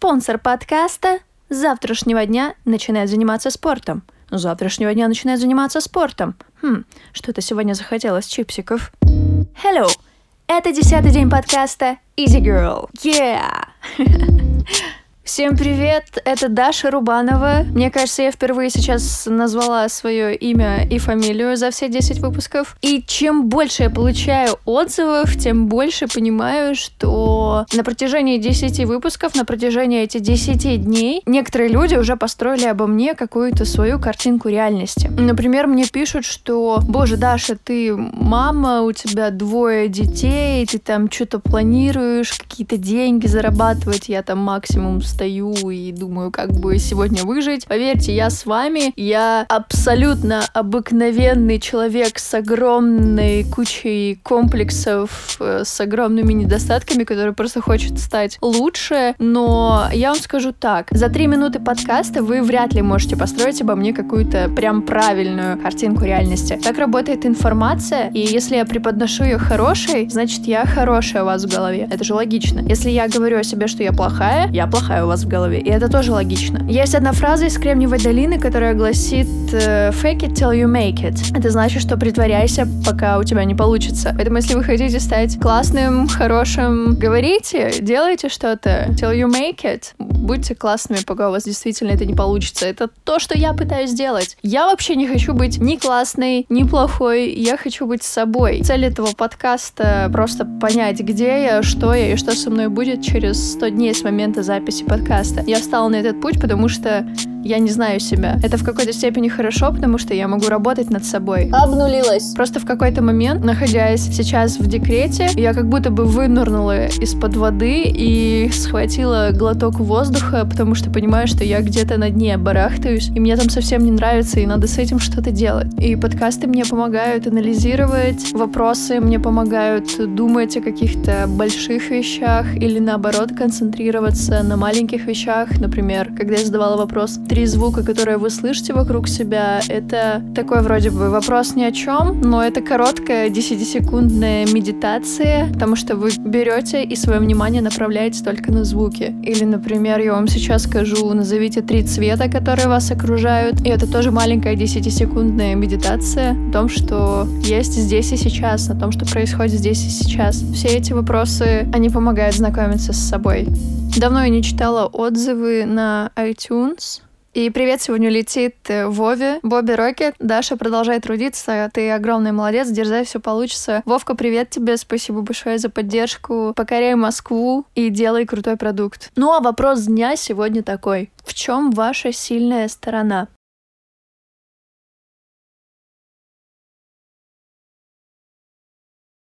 Спонсор подкаста с завтрашнего дня начинает заниматься спортом. С завтрашнего дня начинает заниматься спортом. Хм, что-то сегодня захотелось чипсиков. Hello! Это десятый день подкаста Easy Girl. Yeah! Всем привет, это Даша Рубанова. Мне кажется, я впервые сейчас назвала свое имя и фамилию за все 10 выпусков. И чем больше я получаю отзывов, тем больше понимаю, что на протяжении 10 выпусков, на протяжении этих 10 дней, некоторые люди уже построили обо мне какую-то свою картинку реальности. Например, мне пишут, что, боже, Даша, ты мама, у тебя двое детей, ты там что-то планируешь, какие-то деньги зарабатывать, я там максимум стою и думаю, как бы сегодня выжить. Поверьте, я с вами. Я абсолютно обыкновенный человек с огромной кучей комплексов, э, с огромными недостатками, который просто хочет стать лучше. Но я вам скажу так. За три минуты подкаста вы вряд ли можете построить обо мне какую-то прям правильную картинку реальности. Так работает информация, и если я преподношу ее хорошей, значит я хорошая у вас в голове. Это же логично. Если я говорю о себе, что я плохая, я плохая у вас в голове. И это тоже логично. Есть одна фраза из Кремниевой долины, которая гласит э, «fake it till you make it». Это значит, что притворяйся, пока у тебя не получится. Поэтому если вы хотите стать классным, хорошим, говорите, делайте что-то till you make it. Будьте классными, пока у вас действительно это не получится. Это то, что я пытаюсь сделать. Я вообще не хочу быть ни классной, ни плохой. Я хочу быть собой. Цель этого подкаста просто понять, где я, что я и что со мной будет через 100 дней с момента записи подкаста. Я встала на этот путь, потому что я не знаю себя. Это в какой-то степени хорошо, потому что я могу работать над собой. Обнулилась. Просто в какой-то момент, находясь сейчас в декрете, я как будто бы вынырнула из-под воды и схватила глоток воздуха, потому что понимаю, что я где-то на дне барахтаюсь, и мне там совсем не нравится, и надо с этим что-то делать. И подкасты мне помогают анализировать вопросы, мне помогают думать о каких-то больших вещах или наоборот концентрироваться на маленьких вещах. Например, когда я задавала вопрос, три звука, которые вы слышите вокруг себя, это такой вроде бы вопрос ни о чем, но это короткая 10-секундная медитация, потому что вы берете и свое внимание направляете только на звуки. Или, например, я вам сейчас скажу, назовите три цвета, которые вас окружают, и это тоже маленькая 10-секундная медитация о том, что есть здесь и сейчас, о том, что происходит здесь и сейчас. Все эти вопросы, они помогают знакомиться с собой. Давно я не читала отзывы на iTunes, и привет сегодня летит э, Вове, Бобби Рокет. Даша, продолжай трудиться, ты огромный молодец, дерзай, все получится. Вовка, привет тебе, спасибо большое за поддержку. Покоряй Москву и делай крутой продукт. Ну а вопрос дня сегодня такой. В чем ваша сильная сторона?